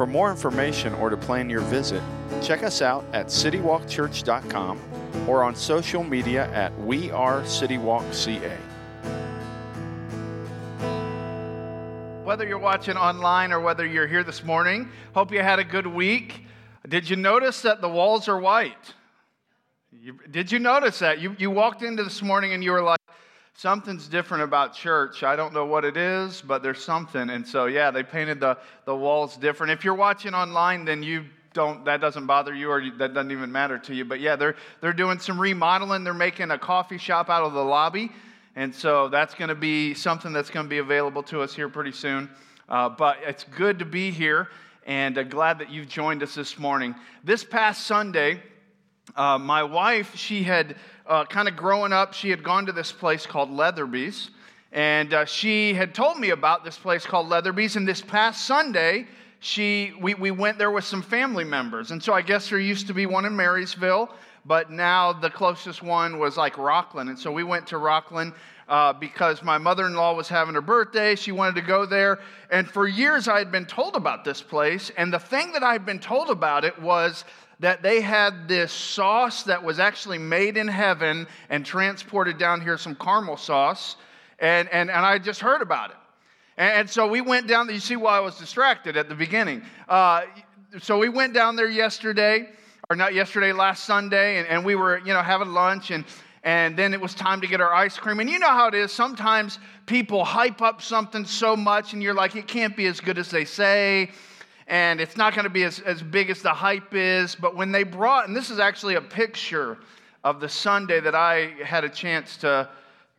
For more information or to plan your visit, check us out at citywalkchurch.com or on social media at We Are CityWalkCA. Whether you're watching online or whether you're here this morning, hope you had a good week. Did you notice that the walls are white? You, did you notice that? You, you walked into this morning and you were like, something's different about church. I don't know what it is, but there's something. And so, yeah, they painted the, the walls different. If you're watching online, then you don't that doesn't bother you or that doesn't even matter to you but yeah they're they're doing some remodeling they're making a coffee shop out of the lobby and so that's going to be something that's going to be available to us here pretty soon uh, but it's good to be here and uh, glad that you've joined us this morning this past sunday uh, my wife she had uh, kind of growing up, she had gone to this place called Leatherby's. And uh, she had told me about this place called Leatherby's. And this past Sunday, she, we, we went there with some family members. And so I guess there used to be one in Marysville, but now the closest one was like Rocklin. And so we went to Rocklin uh, because my mother in law was having her birthday. She wanted to go there. And for years, I had been told about this place. And the thing that I had been told about it was that they had this sauce that was actually made in heaven and transported down here, some caramel sauce. And, and, and I just heard about it. And, and so we went down there. You see why I was distracted at the beginning. Uh, so we went down there yesterday, or not yesterday, last Sunday, and, and we were, you know, having lunch and and then it was time to get our ice cream. And you know how it is. Sometimes people hype up something so much, and you're like, it can't be as good as they say and it's not going to be as, as big as the hype is. But when they brought, and this is actually a picture of the sundae that I had a chance to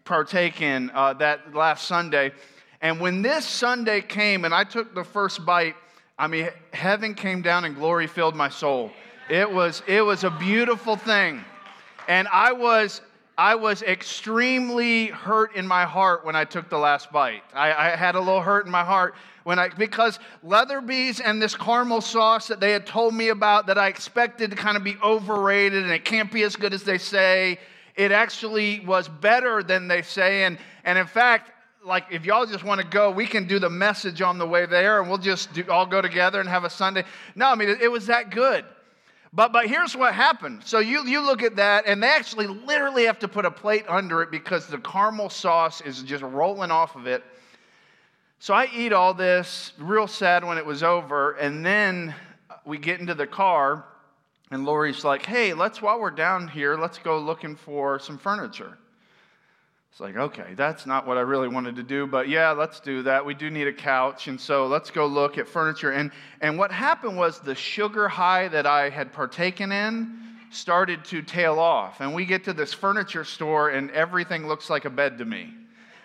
partake in uh, that last sundae. And when this Sunday came and I took the first bite, I mean, heaven came down and glory filled my soul. It was, it was a beautiful thing. And I was, I was extremely hurt in my heart when I took the last bite. I, I had a little hurt in my heart when I, because Leatherby's and this caramel sauce that they had told me about that I expected to kind of be overrated and it can't be as good as they say, it actually was better than they say. And, and in fact, like if y'all just want to go, we can do the message on the way there and we'll just do, all go together and have a sundae. No, I mean, it, it was that good. But, but here's what happened. So you, you look at that, and they actually literally have to put a plate under it because the caramel sauce is just rolling off of it. So I eat all this, real sad when it was over. And then we get into the car, and Lori's like, hey, let's, while we're down here, let's go looking for some furniture. It's like, okay, that's not what I really wanted to do, but yeah, let's do that. We do need a couch, and so let's go look at furniture. And, and what happened was the sugar high that I had partaken in started to tail off. And we get to this furniture store, and everything looks like a bed to me.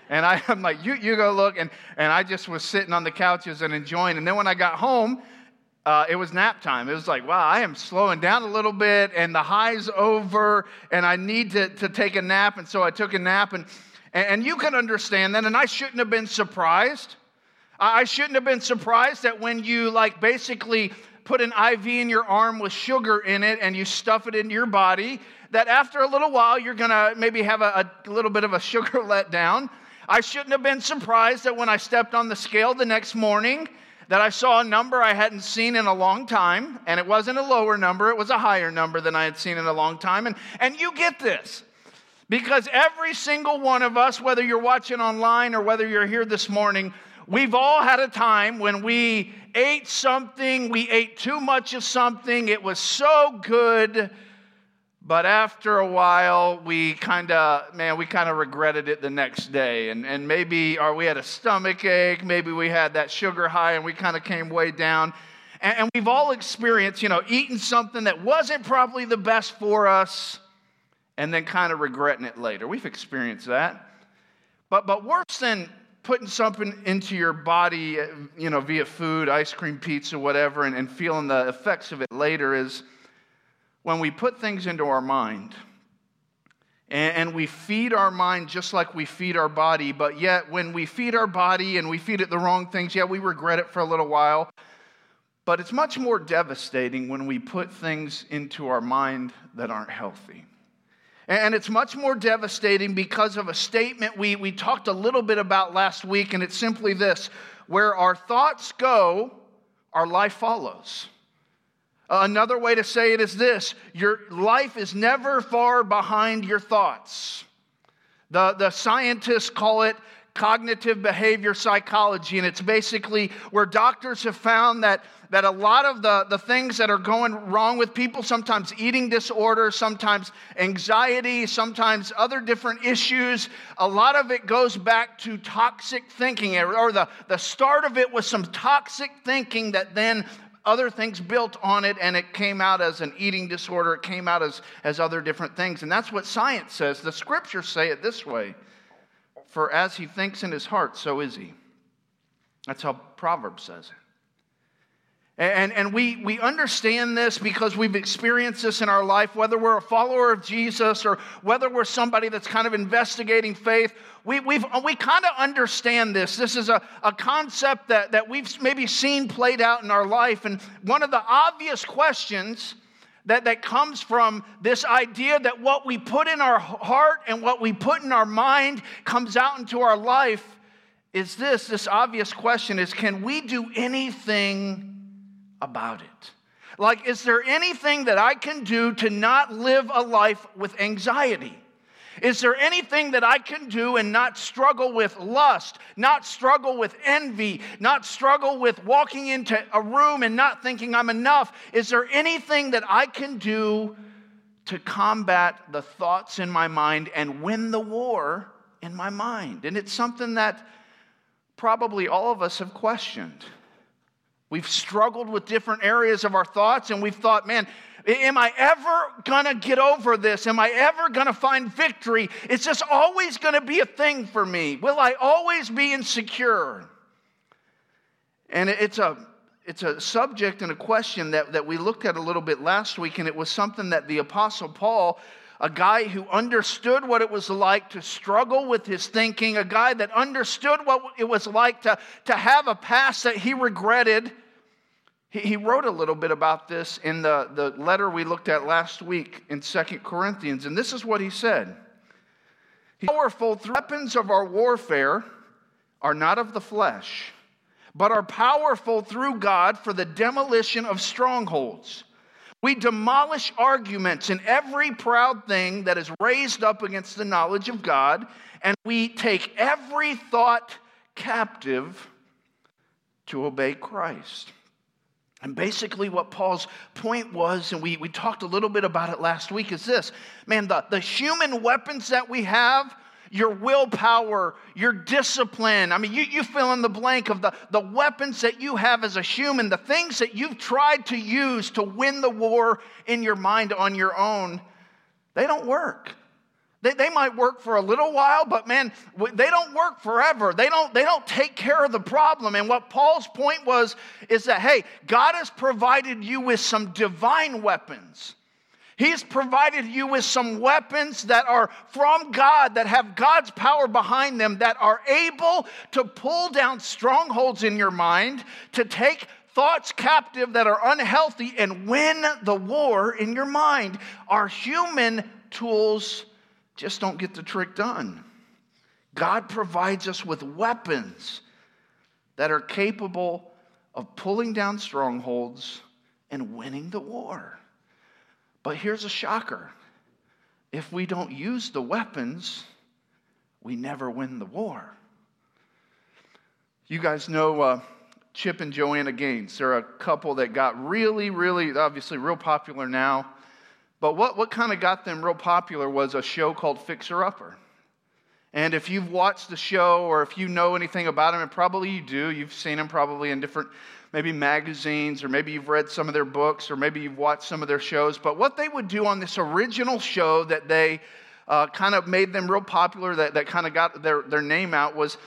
And I, am like, you, you go look. And, and I just was sitting on the couches and enjoying. And then when I got home, uh, it was nap time. It was like, wow, I am slowing down a little bit and the high's over and I need to, to take a nap. And so I took a nap. And, and you can understand that. And I shouldn't have been surprised. I shouldn't have been surprised that when you, like, basically put an IV in your arm with sugar in it and you stuff it into your body, that after a little while, you're to maybe have a, a little bit of a sugar letdown. I shouldn't have been surprised that when I stepped on the scale the next morning, that I saw a number I hadn't seen in a long time, and it wasn't a lower number, it was a higher number than I had seen in a long time. And, and you get this. Because every single one of us, whether you're watching online or whether you're here this morning, we've all had a time when we ate something, we ate too much of something, it was so good but after a while, we kind of, man, we kind of regretted it the next day. And, and maybe, or we had a stomach ache, maybe we had that sugar high and we kind of came way down. And, and we've all experienced, you know, eating something that wasn't probably the best for us and then kind of regretting it later. We've experienced that. But, but worse than putting something into your body, uh, you know, via food, ice cream, pizza, whatever, and, and feeling the effects of it later is when we put things into our mind and, we feed our mind just like we feed our body, but yet when we feed our body and we feed it the wrong things, yeah, we regret it for a little while. But it's much more devastating when we put things into our mind that aren't healthy. And it's much more devastating because of a statement we, we talked a little bit about last week, and it's simply this where our thoughts go, our life follows. Another way to say it is this your life is never far behind your thoughts. The, the scientists call it cognitive behavior psychology, and it's basically where doctors have found that, that a lot of the, the things that are going wrong with people, sometimes eating disorder, sometimes anxiety, sometimes other different issues, a lot of it goes back to toxic thinking, or the, the start of it was some toxic thinking that then other things built on it, and it came out as an eating disorder. It came out as, as other different things. And that's what science says. The scriptures say it this way For as he thinks in his heart, so is he. That's how Proverbs says it. And, and we, we understand this because we've experienced this in our life, whether we're a follower of Jesus or whether we're somebody that's kind of investigating faith. We, we've, uh, we kind of understand this. This is a, a concept that, that we've maybe seen played out in our life. And one of the obvious questions that, that comes from this idea that what we put in our heart and what we put in our mind comes out into our life is this this obvious question is can we do anything about it. Like, is there anything that I can do to not live a life with anxiety? Is there anything that I can do and not struggle with lust, not struggle with envy, not struggle with walking into a room and not thinking I'm enough? Is there anything that I can do to combat the thoughts in my mind and win the war in my mind? And it's something that probably all of us have questioned. We've struggled with different areas of our thoughts, and we've thought, man, am I ever gonna get over this? Am I ever gonna find victory? It's just always gonna be a thing for me. Will I always be insecure? And it's a it's a subject and a question that, that we looked at a little bit last week, and it was something that the Apostle Paul a guy who understood what it was like to struggle with his thinking, a guy that understood what it was like to, to have a past that he regretted. He, he wrote a little bit about this in the, the letter we looked at last week in Second Corinthians, and this is what he said. Powerful weapons of our warfare are not of the flesh, but are powerful through God for the demolition of strongholds. We demolish arguments and every proud thing that is raised up against the knowledge of God, and we take every thought captive to obey Christ. And basically, what Paul's point was, and we, we talked a little bit about it last week, is this man, the, the human weapons that we have your willpower, your discipline. I mean, you, you fill in the blank of the, the weapons that you have as a human, the things that you've tried to use to win the war in your mind on your own, they don't work. They, they might work for a little while, but man, they don't work forever. They don't, they don't take care of the problem. And what Paul's point was is that, hey, God has provided you with some divine weapons He's provided you with some weapons that are from God, that have God's power behind them, that are able to pull down strongholds in your mind, to take thoughts captive that are unhealthy and win the war in your mind. Our human tools just don't get the trick done. God provides us with weapons that are capable of pulling down strongholds and winning the war. But here's a shocker if we don't use the weapons, we never win the war. You guys know uh, Chip and Joanna Gaines. They're a couple that got really, really, obviously, real popular now. But what, what kind of got them real popular was a show called Fixer Upper. And if you've watched the show or if you know anything about them, and probably you do, you've seen them probably in different maybe magazines, or maybe you've read some of their books, or maybe you've watched some of their shows. But what they would do on this original show that they uh, kind of made them real popular, that, that kind of got their, their name out, was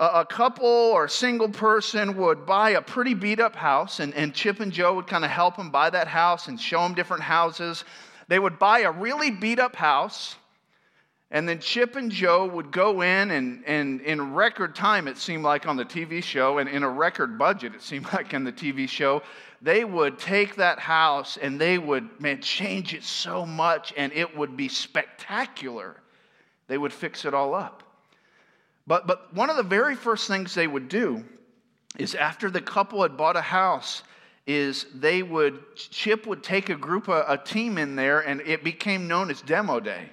a couple or a single person would buy a pretty beat up house, and, and Chip and Jo would kind of help them buy that house and show them different houses. They would buy a really beat up house, and then Chip and Jo would go in, and, and in record time, it seemed like on the TV show, and in a record budget, it seemed like in the TV show, they would take that house and they would, man, change it so much, and it would be spectacular. They would fix it all up. But, but one of the very first things they would do is after the couple had bought a house, is they would, Chip would take a group, a, a team in there, and it became known as demo day.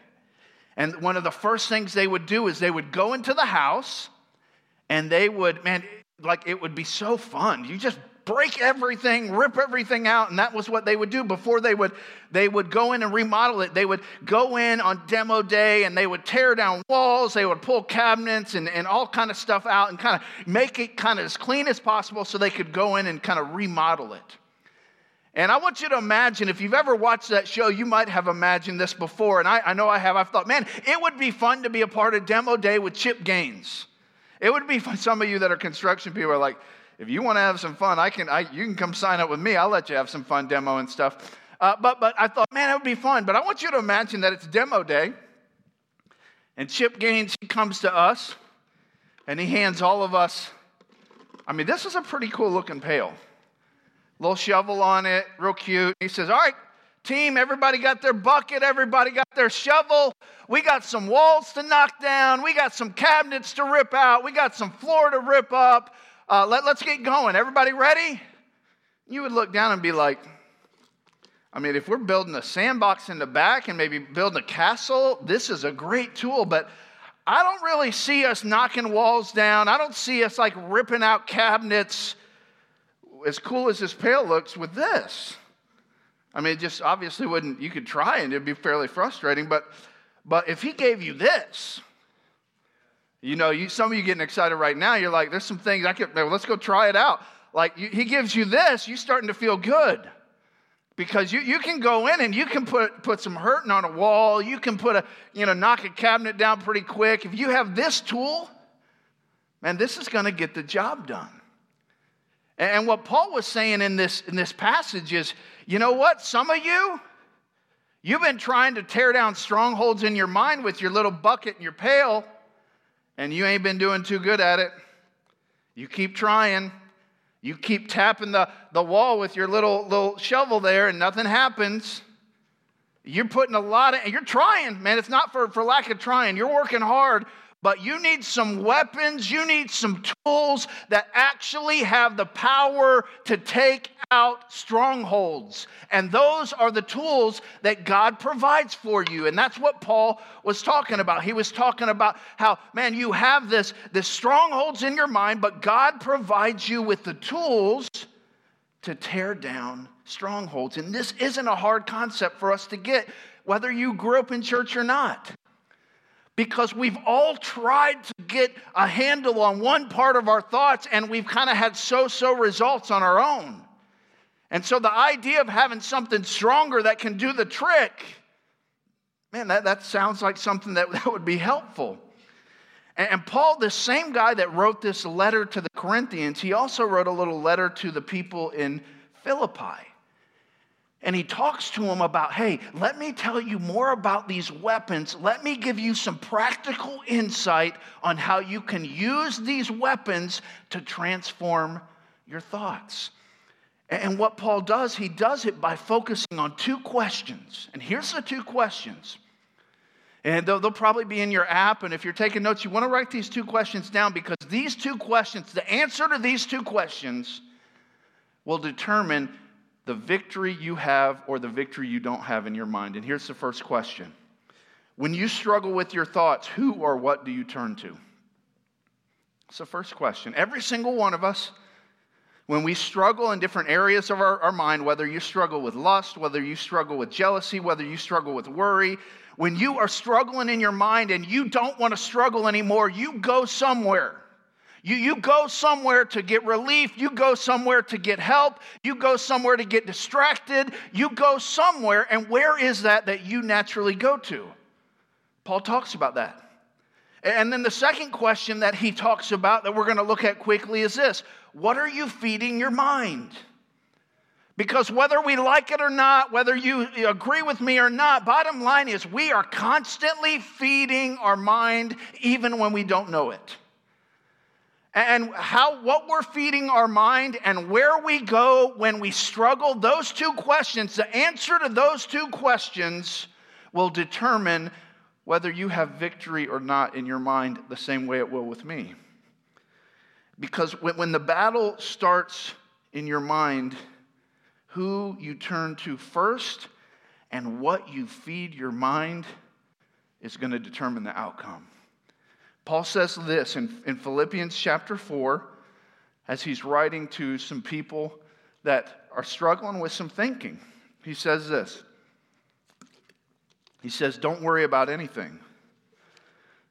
And one of the first things they would do is they would go into the house and they would, man, like it would be so fun. You just break everything, rip everything out, and that was what they would do before they would they would go in and remodel it. They would go in on demo day and they would tear down walls, they would pull cabinets and, and all kind of stuff out and kind of make it kind of as clean as possible so they could go in and kind of remodel it. And I want you to imagine, if you've ever watched that show, you might have imagined this before. And I, I know I have. I've thought, man, it would be fun to be a part of demo day with Chip Gaines. It would be fun. Some of you that are construction people are like, if you want to have some fun, I can, I, you can come sign up with me. I'll let you have some fun demo and stuff. Uh, but, but I thought, man, it would be fun. But I want you to imagine that it's demo day. And Chip Gaines, he comes to us and he hands all of us, I mean, this is a pretty cool looking pail little shovel on it, real cute. He says, All right, team, everybody got their bucket, everybody got their shovel. We got some walls to knock down, we got some cabinets to rip out, we got some floor to rip up. Uh, let, let's get going. Everybody ready? You would look down and be like, I mean, if we're building a sandbox in the back and maybe building a castle, this is a great tool, but I don't really see us knocking walls down. I don't see us like ripping out cabinets as cool as this pail looks with this. I mean, it just obviously wouldn't, you could try and it'd be fairly frustrating, but, but if he gave you this, you know, you, some of you getting excited right now, you're like, there's some things I could, let's go try it out. Like, you, he gives you this, you're starting to feel good. Because you, you can go in and you can put, put some hurting on a wall. You can put a, you know, knock a cabinet down pretty quick. If you have this tool, man, this is going to get the job done. And what Paul was saying in this, in this passage is you know what? Some of you, you've been trying to tear down strongholds in your mind with your little bucket and your pail, and you ain't been doing too good at it. You keep trying. You keep tapping the, the wall with your little, little shovel there, and nothing happens. You're putting a lot of, you're trying, man. It's not for, for lack of trying. You're working hard, but you need some weapons, you need some tools that actually have the power to take out strongholds. And those are the tools that God provides for you. And that's what Paul was talking about. He was talking about how, man, you have this, this strongholds in your mind, but God provides you with the tools to tear down strongholds. And this isn't a hard concept for us to get, whether you grew up in church or not because we've all tried to get a handle on one part of our thoughts and we've kind of had so so results on our own. And so the idea of having something stronger that can do the trick, man, that, that sounds like something that, that would be helpful. And, and Paul, the same guy that wrote this letter to the Corinthians, he also wrote a little letter to the people in Philippi. And he talks to him about, hey, let me tell you more about these weapons. Let me give you some practical insight on how you can use these weapons to transform your thoughts. And what Paul does, he does it by focusing on two questions. And here's the two questions. And they'll, they'll, probably be in your app. And if you're taking notes, you want to write these two questions down because these two questions, the answer to these two questions, will determine the victory you have or the victory you don't have in your mind. And here's the first question When you struggle with your thoughts, who or what do you turn to? It's the first question. Every single one of us, when we struggle in different areas of our, our mind, whether you struggle with lust, whether you struggle with jealousy, whether you struggle with worry, when you are struggling in your mind and you don't want to struggle anymore, you go somewhere. You, you go somewhere to get relief. You go somewhere to get help. You go somewhere to get distracted. You go somewhere. And where is that that you naturally go to? Paul talks about that. And then the second question that he talks about that we're going to look at quickly is this What are you feeding your mind? Because whether we like it or not, whether you agree with me or not, bottom line is we are constantly feeding our mind even when we don't know it. And how what we're feeding our mind and where we go when we struggle, those two questions, the answer to those two questions will determine whether you have victory or not in your mind the same way it will with me. Because when the battle starts in your mind, who you turn to first and what you feed your mind is going to determine the outcome. Paul says this in, in Philippians chapter 4 as he's writing to some people that are struggling with some thinking. He says this He says, Don't worry about anything.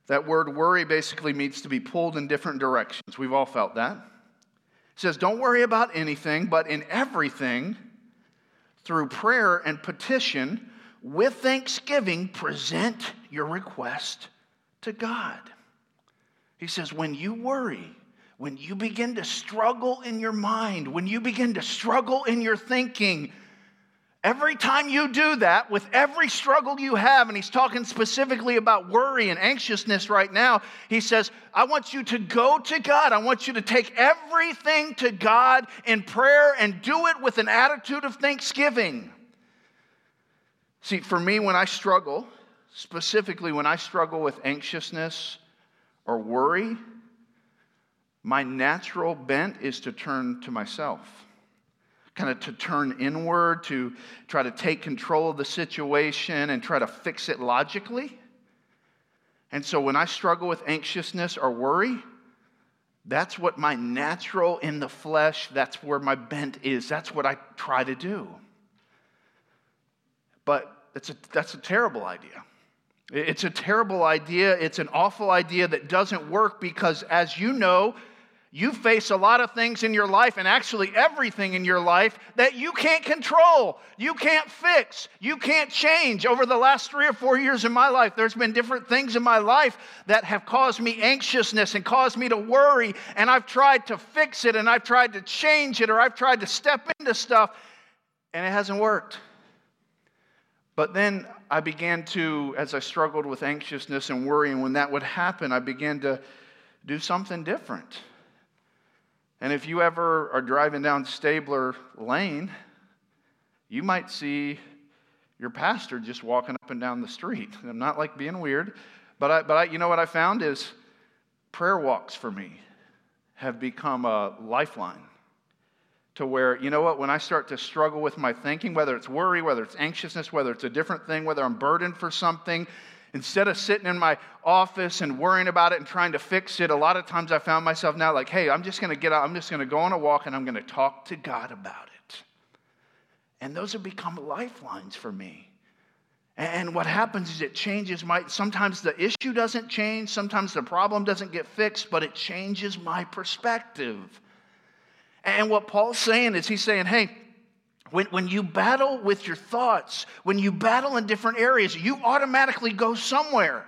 That word worry basically means to be pulled in different directions. We've all felt that. He says, Don't worry about anything, but in everything, through prayer and petition, with thanksgiving, present your request to God. He says, when you worry, when you begin to struggle in your mind, when you begin to struggle in your thinking, Every time you do that, with every struggle you have, and he's talking specifically about worry and anxiousness right now, he says, I want you to go to God. I want you to take everything to God in prayer and do it with an attitude of thanksgiving. See, for me, when I struggle, specifically when I struggle with anxiousness or worry, my natural bent is to turn to myself kind of to turn inward, to try to take control of the situation and try to fix it logically. And so when I struggle with anxiousness or worry, that's what my natural in the flesh, that's where my bent is. That's what I try to do. But it's a, that's a terrible idea. It's a terrible idea. It's an awful idea that doesn't work because, as you know, you face a lot of things in your life, and actually everything in your life, that you can't control, you can't fix, you can't change. Over the last three or four years in my life, there's been different things in my life that have caused me anxiousness and caused me to worry, and I've tried to fix it, and I've tried to change it, or I've tried to step into stuff, and it hasn't worked. But then I began to, as I struggled with anxiousness and worry, and when that would happen, I began to do something different. And if you ever are driving down Stabler Lane, you might see your pastor just walking up and down the street. I'm not like being weird, but, I, but I, you know what I found is prayer walks for me have become a lifeline to where, you know what, when I start to struggle with my thinking, whether it's worry, whether it's anxiousness, whether it's a different thing, whether I'm burdened for something, Instead of sitting in my office and worrying about it and trying to fix it, a lot of times I found myself now like, hey, I'm just going to get out, I'm just going to go on a walk and I'm going to talk to God about it. And those have become lifelines for me. And what happens is it changes my, sometimes the issue doesn't change, sometimes the problem doesn't get fixed, but it changes my perspective. And what Paul's saying is he's saying, hey, when, when you battle with your thoughts, when you battle in different areas, you automatically go somewhere.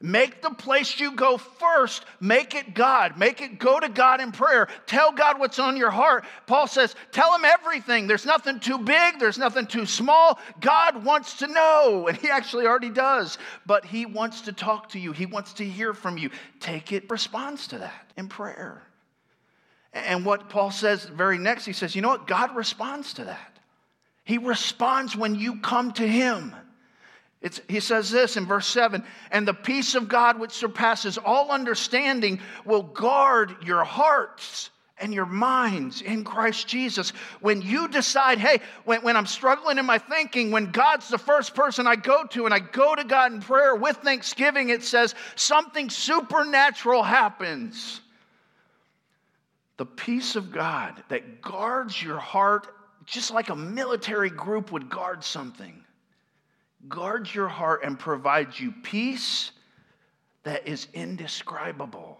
Make the place you go first, make it God. Make it go to God in prayer. Tell God what's on your heart. Paul says, Tell him everything. There's nothing too big, there's nothing too small. God wants to know, and he actually already does, but he wants to talk to you, he wants to hear from you. Take it, responds to that in prayer. And what Paul says very next, he says, you know what? God responds to that. He responds when you come to him. It's, he says this in verse 7 and the peace of God, which surpasses all understanding, will guard your hearts and your minds in Christ Jesus. When you decide, hey, when, when I'm struggling in my thinking, when God's the first person I go to and I go to God in prayer with thanksgiving, it says something supernatural happens the peace of God that guards your heart just like a military group would guard something. Guards your heart and provides you peace that is indescribable.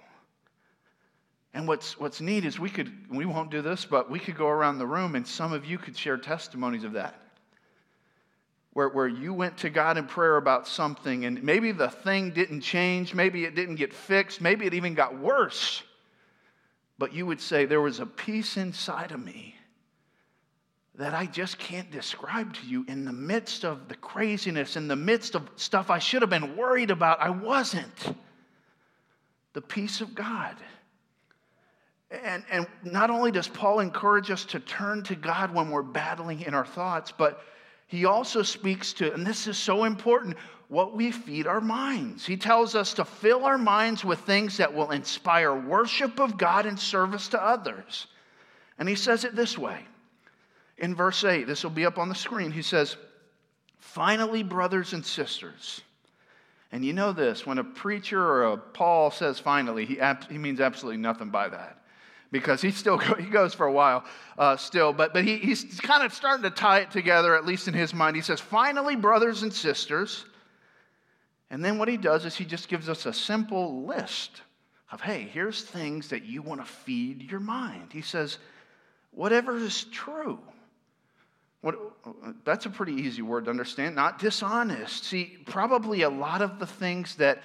And what's, what's neat is we could, we won't do this, but we could go around the room and some of you could share testimonies of that. where, where you went to God in prayer about something and maybe the thing didn't change, maybe it didn't get fixed, maybe it even got worse. But you would say, There was a peace inside of me that I just can't describe to you in the midst of the craziness, in the midst of stuff I should have been worried about. I wasn't. The peace of God. And, and not only does Paul encourage us to turn to God when we're battling in our thoughts, but he also speaks to, and this is so important, what we feed our minds. He tells us to fill our minds with things that will inspire worship of God and service to others. And he says it this way in verse 8. This will be up on the screen. He says, Finally, brothers and sisters. And you know this when a preacher or a Paul says finally, he, ab- he means absolutely nothing by that because he still go, he goes for a while uh, still, but, but he, he's kind of starting to tie it together, at least in his mind. He says, finally, brothers and sisters. And then what he does is he just gives us a simple list of, hey, here's things that you want to feed your mind. He says, whatever is true. What, that's a pretty easy word to understand. Not dishonest. See, probably a lot of the things that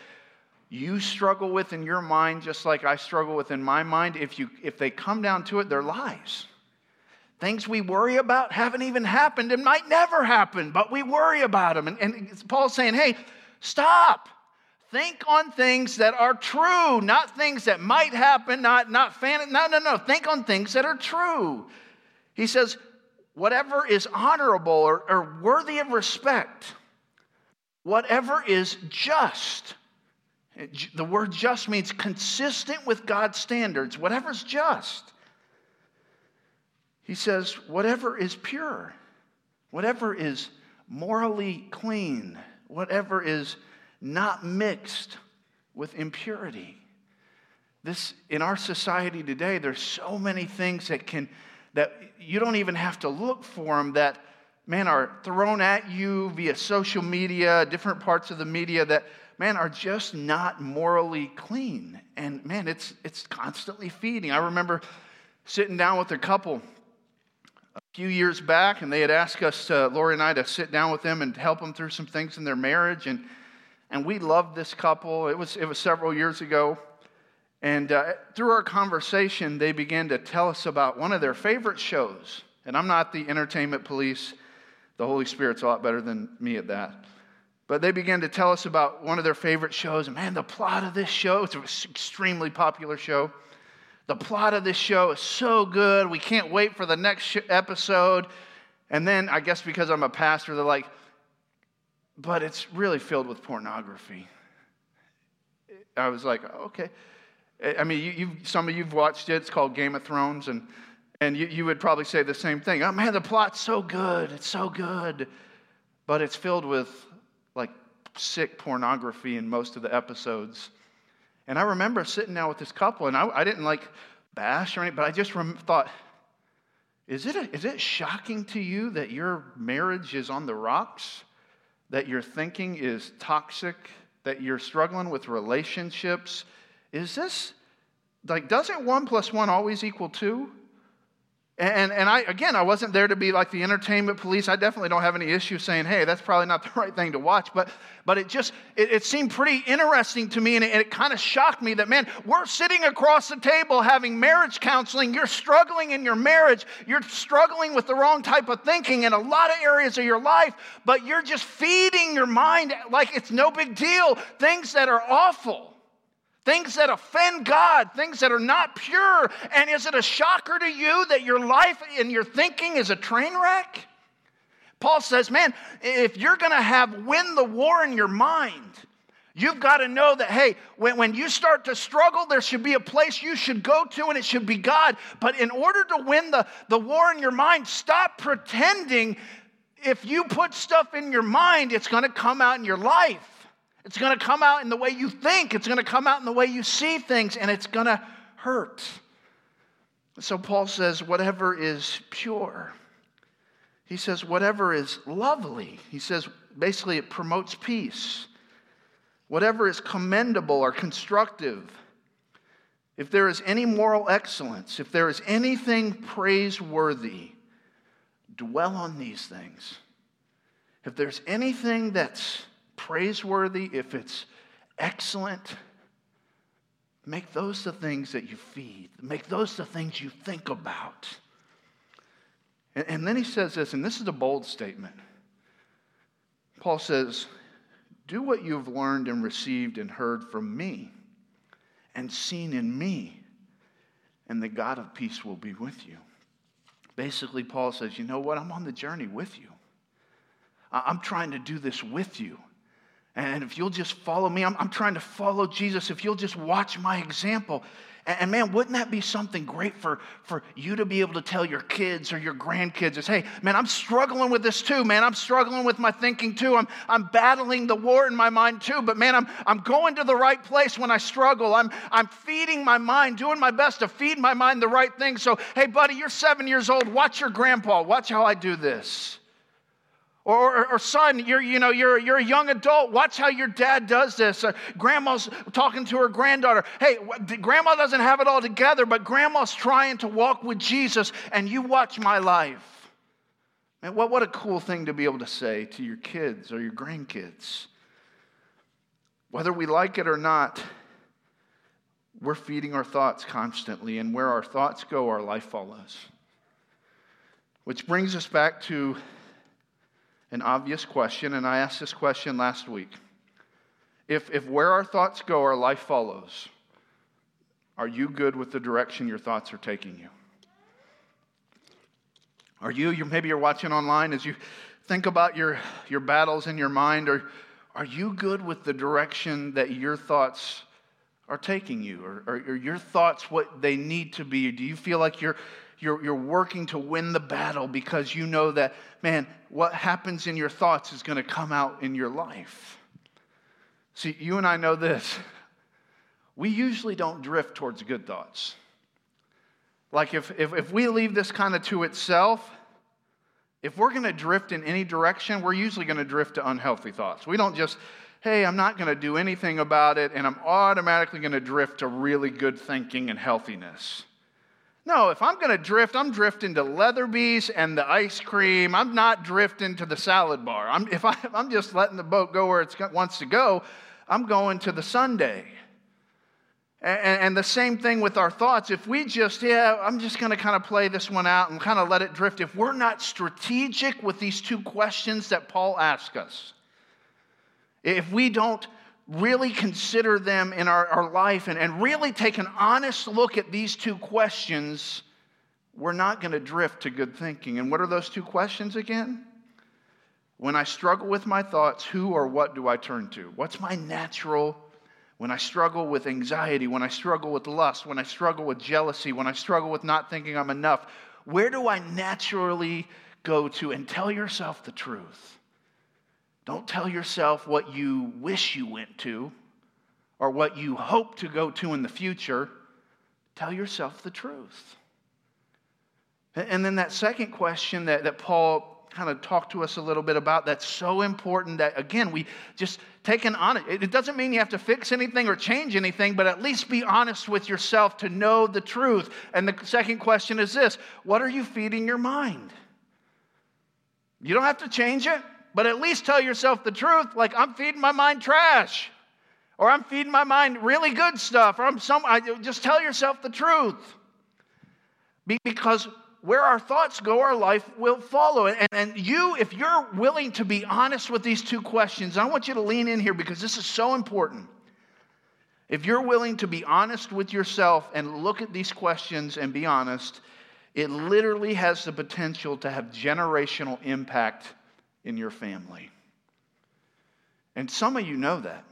you struggle with in your mind, just like I struggle with in my mind, if, you, if they come down to it, they're lies. Things we worry about haven't even happened and might never happen, but we worry about them. And, and Paul's saying, hey, stop. Think on things that are true, not things that might happen, not, not fan. No, no, no. Think on things that are true. He says, whatever is honorable or, or worthy of respect, whatever is just the word just means consistent with God's standards, whatever's just. He says, whatever is pure, whatever is morally clean, whatever is not mixed with impurity. This in our society today, there's so many things that can that you don't even have to look for them that man are thrown at you via social media, different parts of the media that man, are just not morally clean. And man, it's, it's constantly feeding. I remember sitting down with a couple few years back, and they had asked us, uh, Lori and I, to sit down with them and help them through some things in their marriage. And, and we loved this couple. It was, it was several years ago. And uh, through our conversation, they began to tell us about one of their favorite shows. And I'm not the entertainment police, the Holy Spirit's a lot better than me at that. But they began to tell us about one of their favorite shows. Man, the plot of this show, it's an extremely popular show. The plot of this show is so good. We can't wait for the next episode. And then, I guess because I'm a pastor, they're like, but it's really filled with pornography. I was like, okay. I mean, you, some of you've watched it. It's called Game of Thrones. And, and you, you would probably say the same thing. Oh, man, the plot's so good. It's so good. But it's filled with like sick pornography in most of the episodes. And I remember sitting down with this couple, and I, I didn't like bash or anything, but I just rem- thought, is it, a, is it shocking to you that your marriage is on the rocks? That your thinking is toxic? That you're struggling with relationships? Is this, like, doesn't one plus one always equal two? And, and I, again, I wasn't there to be like the entertainment police. I definitely don't have any issue saying, hey, that's probably not the right thing to watch. But, but it just, it, it seemed pretty interesting to me. And it, it kind of shocked me that, man, we're sitting across the table having marriage counseling. You're struggling in your marriage. You're struggling with the wrong type of thinking in a lot of areas of your life. But you're just feeding your mind like it's no big deal. Things that are awful things that offend God, things that are not pure. And is it a shocker to you that your life and your thinking is a train wreck? Paul says, man, if you're going to have win the war in your mind, you've got to know that, hey, when, when you start to struggle, there should be a place you should go to, and it should be God. But in order to win the, the war in your mind, stop pretending if you put stuff in your mind, it's going to come out in your life. It's going to come out in the way you think, it's going to come out in the way you see things, and it's going to hurt. So Paul says, whatever is pure. He says, whatever is lovely. He says, basically, it promotes peace. Whatever is commendable or constructive. If there is any moral excellence, if there is anything praiseworthy, dwell on these things. if there's anything that's praiseworthy, if it's excellent, make those the things that you feed. Make those the things you think about. And, and then he says this, and this is a bold statement. Paul says, Do what you've learned and received and heard from me and seen in me, and the God of peace will be with you. Basically, Paul says, You know what? I'm on the journey with you. I'm trying to do this with you. And if you'll just follow me, I'm, I'm trying to follow Jesus. If you'll just watch my example. And, and, man, wouldn't that be something great for, for you to be able to tell your kids or your grandkids is, hey, man, I'm struggling with this too, man. I'm struggling with my thinking too. I'm, I'm battling the war in my mind too. But man, I'm, I'm going to the right place when I struggle. I'm, I'm feeding my mind, doing my best to feed my mind the right thing. So, hey, buddy, you're seven years old. Watch your grandpa. Watch how I do this. Or, or, or, son, you're, you know, you're, you're a young adult. Watch how your dad does this. Uh, grandma's talking to her granddaughter. Hey, grandma doesn't have it all together, but grandma's trying to walk with Jesus, and you watch my life. Man, what, what a cool thing to be able to say to your kids or your grandkids. Whether we like it or not, we're feeding our thoughts constantly, and where our thoughts go, our life follows. Which brings us back to an obvious question, and I asked this question last week. If, if where our thoughts go, our life follows, are you good with the direction your thoughts are taking you? Are you, you maybe you're watching online as you think about your, your battles in your mind, or are you good with the direction that your thoughts are taking you? Or, or, or your thoughts what they need to be? Do you feel like you're you're, you're working to win the battle because you know that, man, what happens in your thoughts is going to come out in your life. See, you and I know this. We usually don't drift towards good thoughts. Like if, if, if we leave this kind of to itself, if we're going to drift in any direction, we're usually going to drift to unhealthy thoughts. We don't just, hey, I'm not going to do anything about it, and I'm automatically going to drift to really good thinking and healthiness. No, if I'm going to drift, I'm drifting to Leatherby's and the ice cream. I'm not drifting to the salad bar. I'm, if, I, am just letting the boat go where it wants to go, I'm going to the sundae. And, and the same thing with our thoughts. If we just, yeah, I'm just going to kind of play this one out and kind of let it drift. If we're not strategic with these two questions that Paul asks us, if we don't really consider them in our, our life and, and really take an honest look at these two questions, we're not going to drift to good thinking. And what are those two questions again? When I struggle with my thoughts, who or what do I turn to? What's my natural when I struggle with anxiety, when I struggle with lust, when I struggle with jealousy, when I struggle with not thinking I'm enough, where do I naturally go to? And tell yourself the truth. Don't tell yourself what you wish you went to or what you hope to go to in the future. Tell yourself the truth. And then that second question that, that Paul kind of talked to us a little bit about that's so important that, again, we just take an honest. It doesn't mean you have to fix anything or change anything, but at least be honest with yourself to know the truth. And the second question is this What are you feeding your mind? You don't have to change it but at least tell yourself the truth like I'm feeding my mind trash or I'm feeding my mind really good stuff or I'm some I, just tell yourself the truth. Because where our thoughts go, our life will follow. And, and you, if you're willing to be honest with these two questions, I want you to lean in here because this is so important. If you're willing to be honest with yourself and look at these questions and be honest, it literally has the potential to have generational impact in your family. And some of you know that.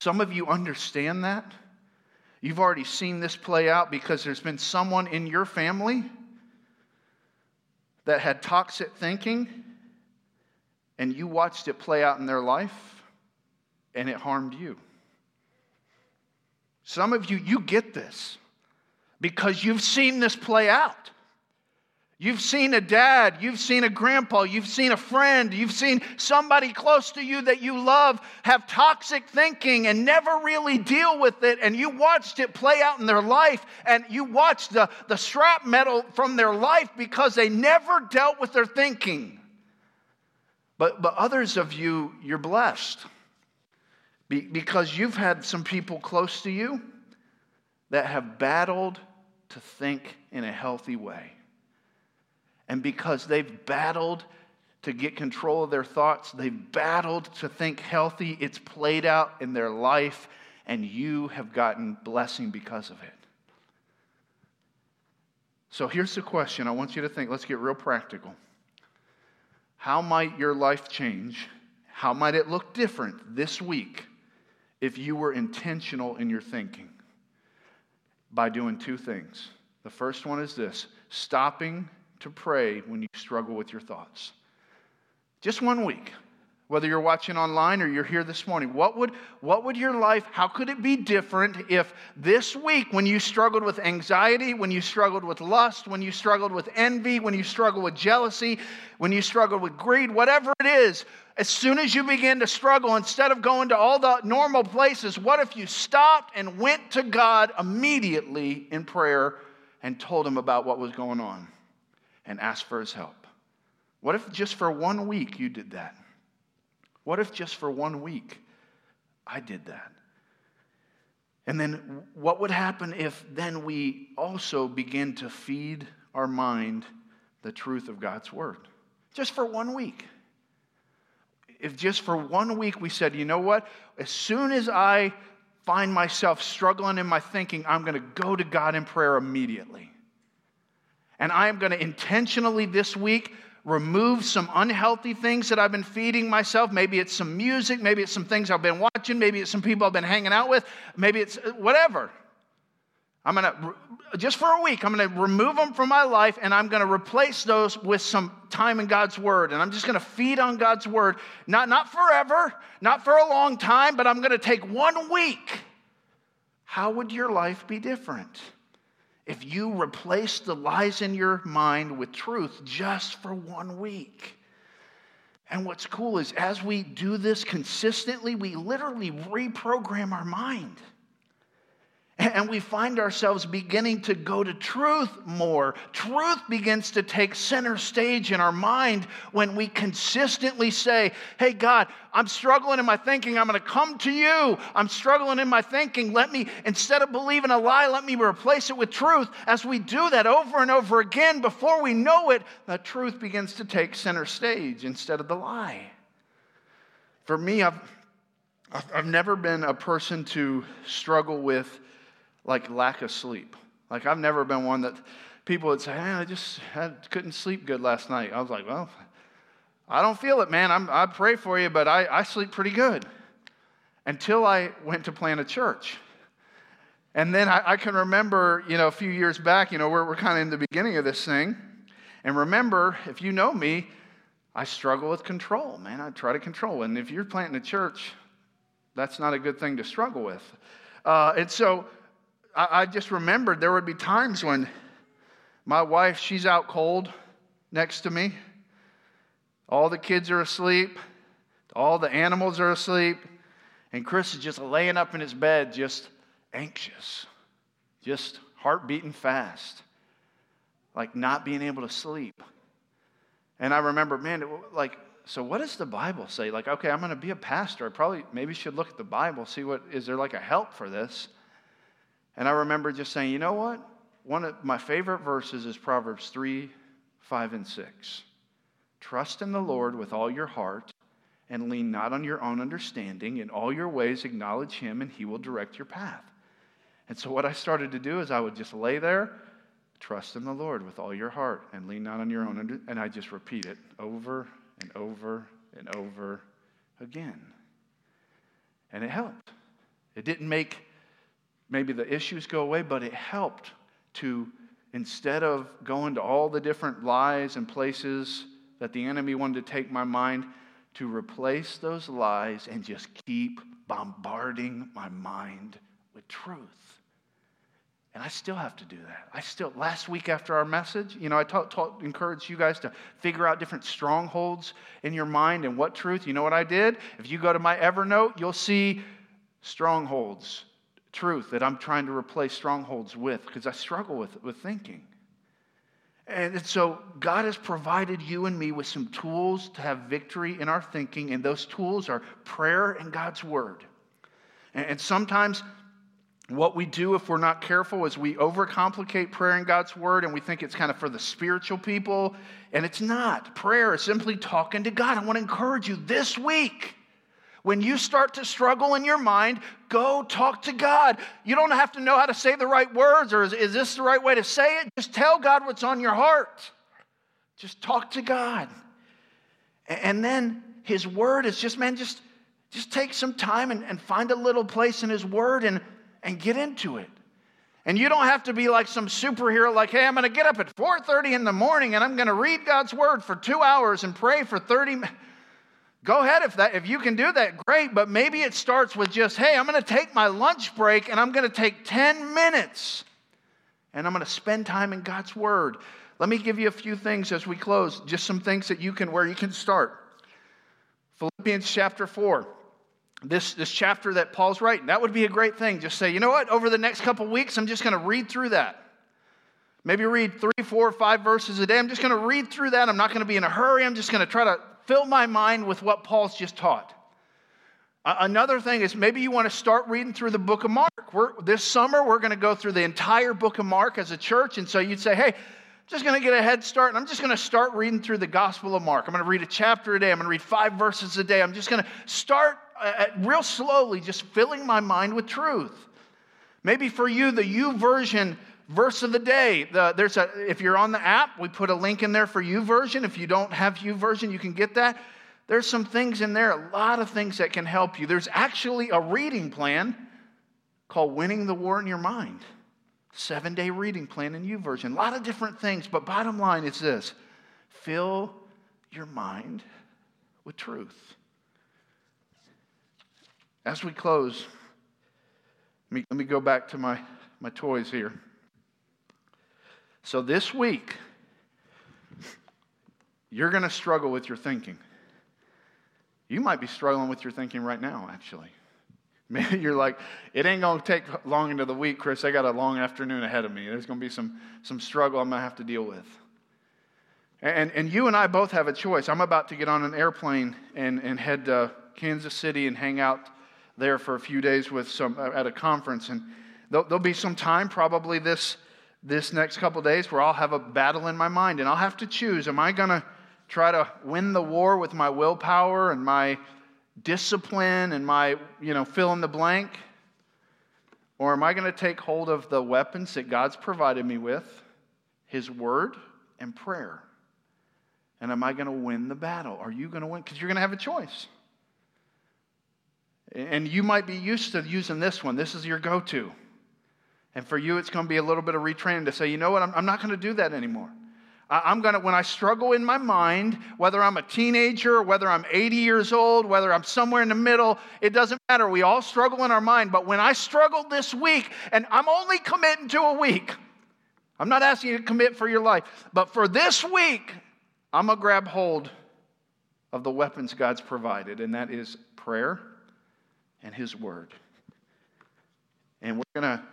Some of you understand that. You've already seen this play out because there's been someone in your family that had toxic thinking, and you watched it play out in their life, and it harmed you. Some of you, you get this because you've seen this play out. You've seen a dad, you've seen a grandpa, you've seen a friend, you've seen somebody close to you that you love have toxic thinking and never really deal with it, and you watched it play out in their life, and you watched the, the strap metal from their life because they never dealt with their thinking. But, but others of you, you're blessed Be, because you've had some people close to you that have battled to think in a healthy way. And because they've battled to get control of their thoughts, they've battled to think healthy, it's played out in their life, and you have gotten blessing because of it. So here's the question I want you to think. Let's get real practical. How might your life change? How might it look different this week if you were intentional in your thinking? By doing two things. The first one is this stopping to pray when you struggle with your thoughts. Just one week whether you're watching online or you're here this morning, what would, what would your life, how could it be different if this week, when you struggled with anxiety, when you struggled with lust, when you struggled with envy, when you struggled with jealousy, when you struggled with greed, whatever it is, as soon as you begin to struggle, instead of going to all the normal places, what if you stopped and went to God immediately in prayer and told Him about what was going on and ask for His help? What if just for one week you did that? What if just for one week I did that? And then what would happen if then we also begin to feed our mind the truth of God's word? Just for one week. If just for one week we said, you know what? As soon as I find myself struggling in my thinking, I'm going to go to God in prayer immediately. And I am going to intentionally this week remove some unhealthy things that I've been feeding myself. Maybe it's some music, maybe it's some things I've been watching, maybe it's some people I've been hanging out with, maybe it's uh, whatever. I'm going to, just for a week, I'm going to remove them from my life and I'm going to replace those with some time in God's Word. And I'm just going to feed on God's Word. Not, not forever, not for a long time, but I'm going to take one week. How would your life be different? If you replace the lies in your mind with truth just for one week. And what's cool is as we do this consistently, we literally reprogram our mind. And we find ourselves beginning to go to truth more. Truth begins to take center stage in our mind when we consistently say, Hey, God, I'm struggling in my thinking. I'm going to come to you. I'm struggling in my thinking. Let me, instead of believing a lie, let me replace it with truth. As we do that over and over again, before we know it, the truth begins to take center stage instead of the lie. For me, I've, I've never been a person to struggle with like lack of sleep. Like I've never been one that people would say, hey, I just I couldn't sleep good last night. I was like, well, I don't feel it, man. I'm, I pray for you, but I, I sleep pretty good. Until I went to plant a church. And then I, I can remember, you know, a few years back, you know, we're, we're kind of in the beginning of this thing. And remember, if you know me, I struggle with control, man. I try to control. And if you're planting a church, that's not a good thing to struggle with. Uh, and so I, I just remembered there would be times when my wife, she's out cold next to me. All the kids are asleep. All the animals are asleep. And Chris is just laying up in his bed, just anxious, just heart beating fast, like not being able to sleep. And I remember, man, it, like, so what does the Bible say? Like, okay, I'm going to be a pastor. I probably maybe should look at the Bible, see what is there like a help for this. And I remember just saying, you know what? One of my favorite verses is Proverbs 3, 5, and 6. Trust in the Lord with all your heart and lean not on your own understanding. In all your ways, acknowledge him, and he will direct your path. And so, what I started to do is I would just lay there, trust in the Lord with all your heart, and lean not on your own. And I just repeat it over and over and over again. And it helped. It didn't make maybe the issues go away, but it helped to, instead of going to all the different lies and places that the enemy wanted to take my mind, to replace those lies and just keep bombarding my mind with truth. And I still have to do that. I still, last week after our message, you know, I taught, taught, encouraged you guys to figure out different strongholds in your mind and what truth. You know what I did? If you go to my Evernote, you'll see strongholds truth that I'm trying to replace strongholds with because I struggle with, with thinking. And so God has provided you and me with some tools to have victory in our thinking, and those tools are prayer and God's word. And sometimes what we do if we're not careful is we overcomplicate prayer and God's word and we think it's kind of for the spiritual people, and it's not. Prayer is simply talking to God. I want to encourage you this week. When you start to struggle in your mind, go talk to God. You don't have to know how to say the right words or is, is this the right way to say it? Just tell God what's on your heart. Just talk to God. And then His Word is just, man, just, just take some time and, and find a little place in His Word and and get into it. And you don't have to be like some superhero, like, hey, I'm going to get up at 4:30 in the morning and I'm going to read God's word for two hours and pray for 30 minutes. Go ahead if that if you can do that, great. But maybe it starts with just, hey, I'm going to take my lunch break and I'm going to take 10 minutes and I'm going to spend time in God's word. Let me give you a few things as we close, just some things that you can where you can start. Philippians chapter 4 this, this chapter that Paul's writing. That would be a great thing. Just say, you know what, over the next couple weeks, I'm just going to read through that. Maybe read three, four, five verses a day. I'm just going to read through that. I'm not going to be in a hurry. I'm just going to try to fill my mind with what Paul's just taught. Another thing is maybe you want to start reading through the book of Mark. We're, this summer, we're going to go through the entire book of Mark as a church. And so you'd say, hey, I'm just going to get a head start and I'm just going to start reading through the Gospel of Mark. I'm going to read a chapter a day. I'm going to read five verses a day. I'm just going to start uh, real slowly, just filling my mind with truth. Maybe for you, the YouVersion verse of the day. The, there's a, if you're on the app, we put a link in there for YouVersion. If you don't have YouVersion, you can get that. There's some things in there, a lot of things that can help you. There's actually a reading plan called Winning the War in Your Mind. Seven day reading plan in YouVersion. A lot of different things, but bottom line is this fill your mind with truth. As we close, let me, let me go back to my, my toys here. So this week, you're going to struggle with your thinking. You might be struggling with your thinking right now, actually. Maybe you're like, it ain't going to take long into the week, Chris. I got a long afternoon ahead of me. There's going to be some, some struggle I'm going to have to deal with. And, and you and I both have a choice. I'm about to get on an airplane and, and head to Kansas City and hang out there for a few days with some at a conference, and there'll, there'll be some time, probably this this next couple days, where I'll have a battle in my mind, and I'll have to choose: Am I going to try to win the war with my willpower and my discipline and my you know fill in the blank, or am I going to take hold of the weapons that God's provided me with, His Word and prayer? And am I going to win the battle? Are you going to win? Because you're going to have a choice. And you might be used to using this one. This is your go to. And for you, it's going to be a little bit of retraining to say, you know what, I'm, I'm not going to do that anymore. I, am going to, when I struggle in my mind, whether I'm a teenager, whether I'm 80 years old, whether I'm somewhere in the middle, it doesn't matter. We all struggle in our mind. But when I struggled this week, and I'm only committing to a week, I'm not asking you to commit for your life, but for this week, I'm going to grab hold of the weapons God's provided, and that is prayer and His Word. And we're going to,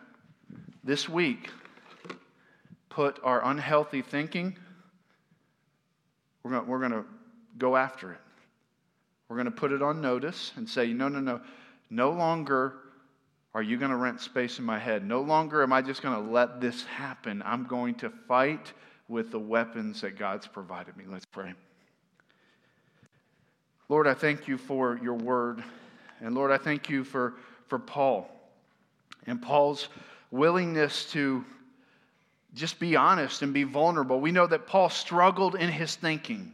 this week, put our unhealthy thinking, we're going we're to go after it. We're going to put it on notice and say, no, no, no. No longer are you going to rent space in my head. No longer am I just going to let this happen. I'm going to fight with the weapons that God's provided me. Let's pray. Lord, I thank you for your word. And Lord, I thank you for, for Paul and Paul's willingness to just be honest and be vulnerable. We know that Paul struggled in his thinking.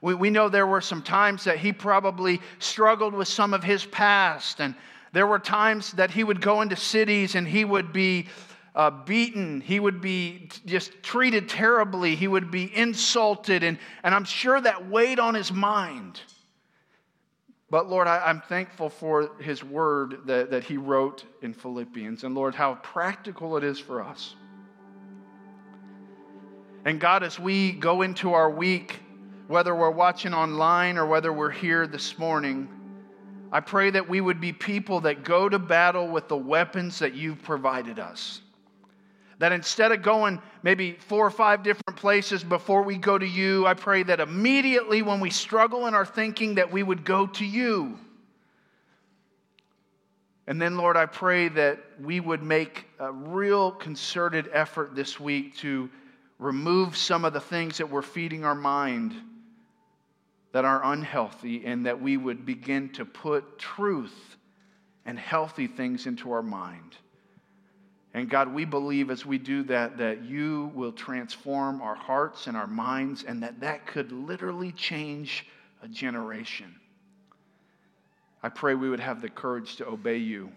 We, we know there were some times that he probably struggled with some of his past, and there were times that he would go into cities and he would be uh, beaten, he would be just treated terribly, he would be insulted, and, and I'm sure that weighed on his mind. But Lord, I, am thankful for his word that, that he wrote in Philippians. And Lord, how practical it is for us. And God, as we go into our week, whether we're watching online or whether we're here this morning, I pray that we would be people that go to battle with the weapons that you've provided us. That instead of going maybe four or five different places before we go to you, I pray that immediately when we struggle in our thinking that we would go to you. And then, Lord, I pray that we would make a real concerted effort this week to remove some of the things that we're feeding our mind that are unhealthy and that we would begin to put truth and healthy things into our mind. And God, we believe as we do that, that you will transform our hearts and our minds, and that that could literally change a generation. I pray we would have the courage to obey you.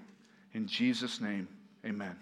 In Jesus' name, amen.